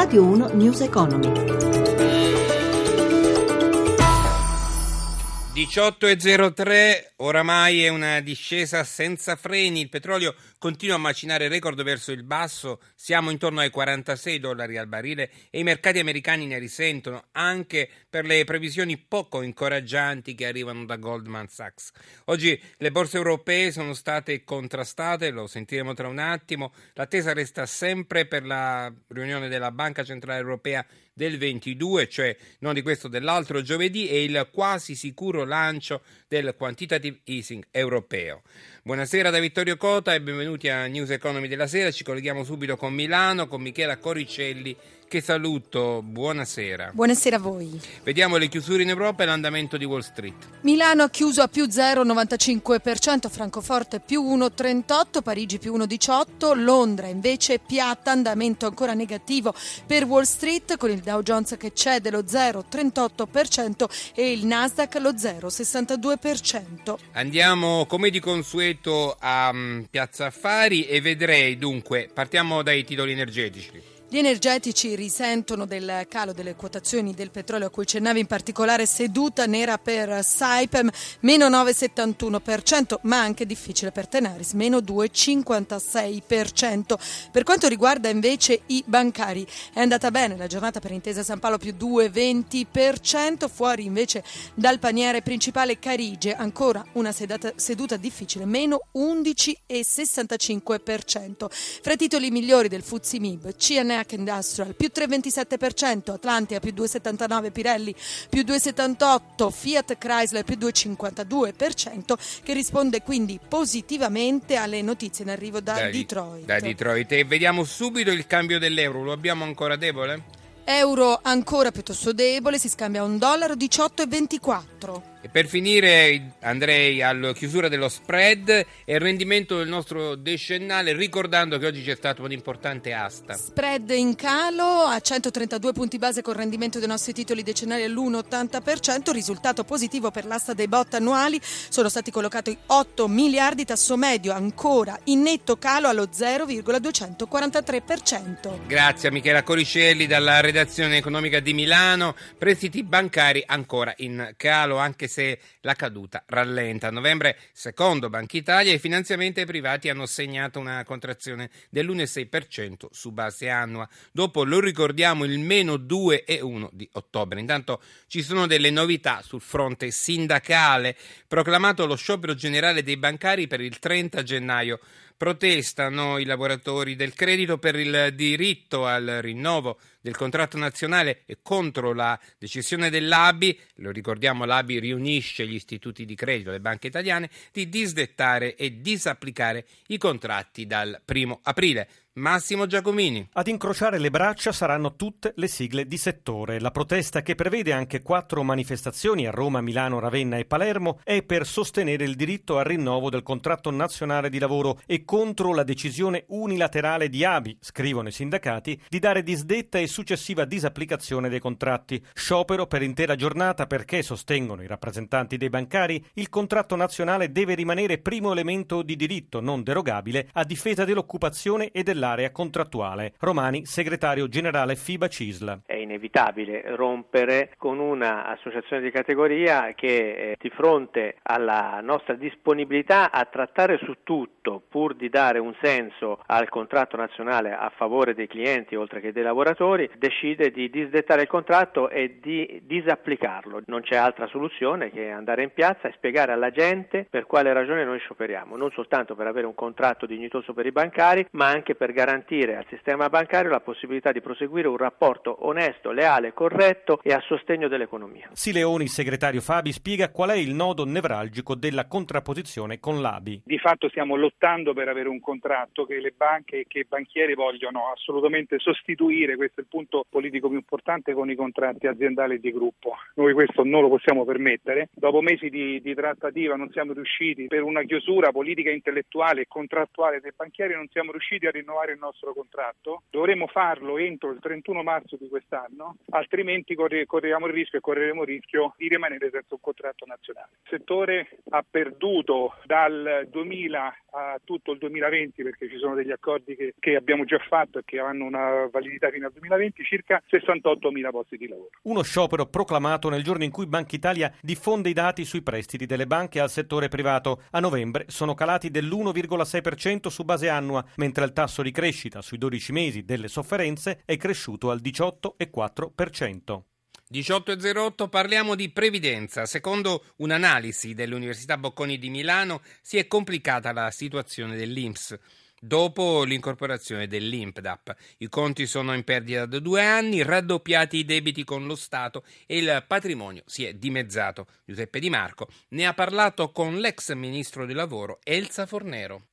Radio 1 News Economy. 18,03 oramai è una discesa senza freni, il petrolio continua a macinare record verso il basso, siamo intorno ai 46 dollari al barile e i mercati americani ne risentono anche per le previsioni poco incoraggianti che arrivano da Goldman Sachs. Oggi le borse europee sono state contrastate, lo sentiremo tra un attimo, l'attesa resta sempre per la riunione della Banca Centrale Europea del 22, cioè non di questo dell'altro giovedì, e il quasi sicuro lancio del quantitative easing europeo. Buonasera da Vittorio Cota e benvenuti a News Economy della sera. Ci colleghiamo subito con Milano, con Michela Coricelli che saluto, buonasera. Buonasera a voi. Vediamo le chiusure in Europa e l'andamento di Wall Street. Milano ha chiuso a più 0,95%, Francoforte più 1,38%, Parigi più 1,18%, Londra invece piatta, andamento ancora negativo per Wall Street con il Dow Jones che cede lo 0,38% e il Nasdaq lo 0,62%. Andiamo come di consueto a um, Piazza Affari e vedrei dunque, partiamo dai titoli energetici. Gli energetici risentono del calo delle quotazioni del petrolio a cui cennavi in particolare seduta nera per Saipem meno 9,71% ma anche difficile per Tenaris meno 2,56%. Per quanto riguarda invece i bancari è andata bene la giornata per Intesa San Paolo più 2,20% fuori invece dal paniere principale Carige ancora una sedata, seduta difficile meno 11,65%. Fra i titoli migliori del Fuzzi Mib CNR Mac Industrial più 3,27%, Atlantia più 2,79%, Pirelli più 2,78%, Fiat Chrysler più 2,52%, che risponde quindi positivamente alle notizie in arrivo da, da Detroit. Da Detroit. E vediamo subito il cambio dell'euro, lo abbiamo ancora debole? Euro ancora piuttosto debole, si scambia un dollaro 18,24. E per finire andrei alla chiusura dello spread e il rendimento del nostro decennale ricordando che oggi c'è stata un'importante asta. Spread in calo a 132 punti base con rendimento dei nostri titoli decennali all'1,80%, risultato positivo per l'asta dei bot annuali, sono stati collocati 8 miliardi, tasso medio ancora in netto calo allo 0,243%. Grazie a Michela Coricelli dalla redazione economica di Milano, prestiti bancari ancora in calo anche se la caduta rallenta. A novembre, secondo Banca Italia, i finanziamenti privati hanno segnato una contrazione dell'1,6% su base annua. Dopo, lo ricordiamo, il meno 2,1% di ottobre. Intanto ci sono delle novità sul fronte sindacale. Proclamato lo sciopero generale dei bancari per il 30 gennaio protestano i lavoratori del credito per il diritto al rinnovo del contratto nazionale e contro la decisione dell'ABI, lo ricordiamo l'ABI riunisce gli istituti di credito, le banche italiane, di disdettare e disapplicare i contratti dal primo aprile. Massimo Giacomini. Ad incrociare le braccia saranno tutte le sigle di settore. La protesta, che prevede anche quattro manifestazioni a Roma, Milano, Ravenna e Palermo, è per sostenere il diritto al rinnovo del contratto nazionale di lavoro e contro la decisione unilaterale di ABI, scrivono i sindacati, di dare disdetta e successiva disapplicazione dei contratti. Sciopero per intera giornata perché, sostengono i rappresentanti dei bancari, il contratto nazionale deve rimanere primo elemento di diritto non derogabile a difesa dell'occupazione e dell'area dell'area contrattuale. Romani, segretario generale FIBA Cisla. È inevitabile rompere con un'associazione di categoria che eh, di fronte alla nostra disponibilità a trattare su tutto pur di dare un senso al contratto nazionale a favore dei clienti oltre che dei lavoratori, decide di disdettare il contratto e di disapplicarlo. Non c'è altra soluzione che andare in piazza e spiegare alla gente per quale ragione noi scioperiamo, non soltanto per avere un contratto dignitoso per i bancari, ma anche per garantire al sistema bancario la possibilità di proseguire un rapporto onesto, leale, corretto e a sostegno dell'economia. Sileoni, segretario Fabi, spiega qual è il nodo nevralgico della contrapposizione con l'ABI. Di fatto stiamo lottando per avere un contratto che le banche e che i banchieri vogliono assolutamente sostituire, questo è il punto politico più importante, con i contratti aziendali di gruppo. Noi questo non lo possiamo permettere. Dopo mesi di, di trattativa non siamo riusciti, per una chiusura politica, intellettuale e contrattuale dei banchieri, non siamo riusciti a rinnovare rinnovare il nostro contratto, dovremo farlo entro il 31 marzo di quest'anno, altrimenti corriamo il rischio e correremo il rischio di rimanere senza un contratto nazionale. Il settore ha perduto dal 2000 a tutto il 2020 perché ci sono degli accordi che, che abbiamo già fatto e che hanno una validità fino al 2020 circa 68 mila posti di lavoro. Uno sciopero proclamato nel giorno in cui Banca Italia diffonde i dati sui prestiti delle banche al settore privato. A novembre sono calati dell'1,6% su base annua, mentre il tasso di crescita sui 12 mesi delle sofferenze è cresciuto al 18,4%. 18.08 parliamo di previdenza. Secondo un'analisi dell'Università Bocconi di Milano si è complicata la situazione dell'INPS. Dopo l'incorporazione dell'IMPDAP, i conti sono in perdita da due anni, raddoppiati i debiti con lo Stato e il patrimonio si è dimezzato. Giuseppe Di Marco ne ha parlato con l'ex ministro del lavoro Elsa Fornero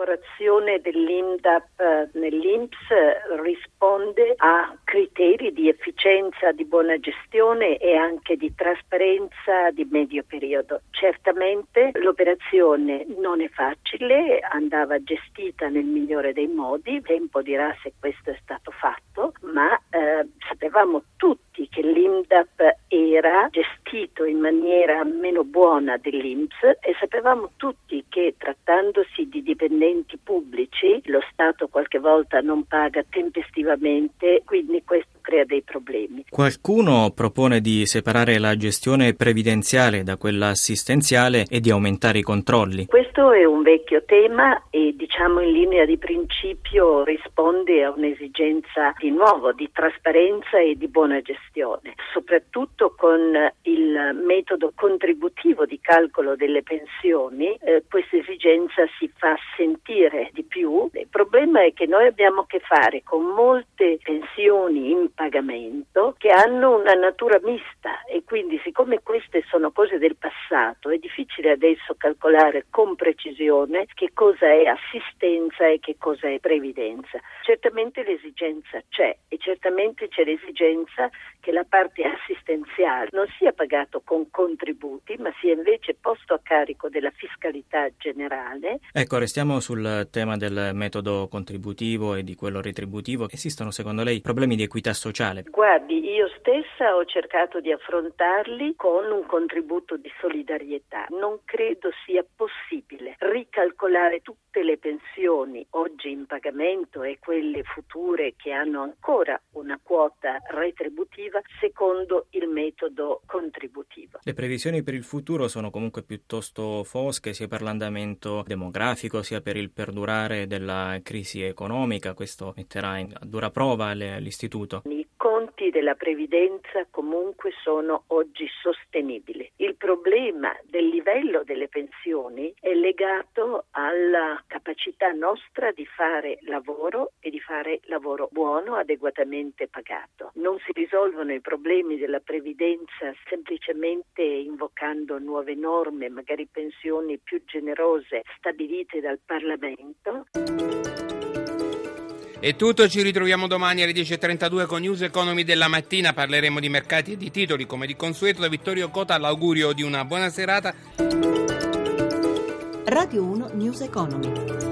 l'incorporazione dell'INDAP eh, nell'INPS eh, risponde a criteri di efficienza, di buona gestione e anche di trasparenza di medio periodo. Certamente l'operazione non è facile, andava gestita nel migliore dei modi, tempo dirà se questo è stato fatto, ma eh, sapevamo tutti che l'INDAP era gestito in maniera meno buona dell'INPS e sapevamo tutti che trattandosi di dipendenti pubblici lo Stato qualche volta non paga tempestivamente, quindi questo crea dei problemi. Qualcuno propone di separare la gestione previdenziale da quella assistenziale e di aumentare i controlli. Questo è un vecchio tema e diciamo in linea di principio risponde a un'esigenza di nuovo di trasparenza e di buona gestione, soprattutto con il metodo contributivo di calcolo delle pensioni, eh, questa esigenza si fa sentire di più. Il problema è che noi abbiamo a che fare con molte pensioni in pagamento che hanno una natura mista e quindi siccome queste sono cose del passato è difficile adesso calcolare con precisione che cosa è assistenza e che cosa è previdenza. Certamente l'esigenza c'è e certamente c'è l'esigenza che la parte assistenziale non sia pagato con contributi ma sia invece posto a carico della fiscalità generale. Ecco, restiamo sul tema del metodo contributivo e di quello retributivo. Esistono secondo lei problemi di equità sociale? Sociale? Guardi, io stessa ho cercato di affrontarli con un contributo di solidarietà. Non credo sia possibile ricalcolare tutte le pensioni oggi in pagamento e quelle future che hanno ancora una quota retributiva secondo il metodo contributivo. Le previsioni per il futuro sono comunque piuttosto fosche sia per l'andamento demografico sia per il perdurare della crisi economica. Questo metterà in, a dura prova l'istituto. Conti della previdenza comunque sono oggi sostenibili. Il problema del livello delle pensioni è legato alla capacità nostra di fare lavoro e di fare lavoro buono, adeguatamente pagato. Non si risolvono i problemi della previdenza semplicemente invocando nuove norme, magari pensioni più generose stabilite dal Parlamento. È tutto, ci ritroviamo domani alle 10.32 con News Economy della mattina, parleremo di mercati e di titoli come di consueto da Vittorio Cota, l'augurio di una buona serata. Radio 1 News Economy.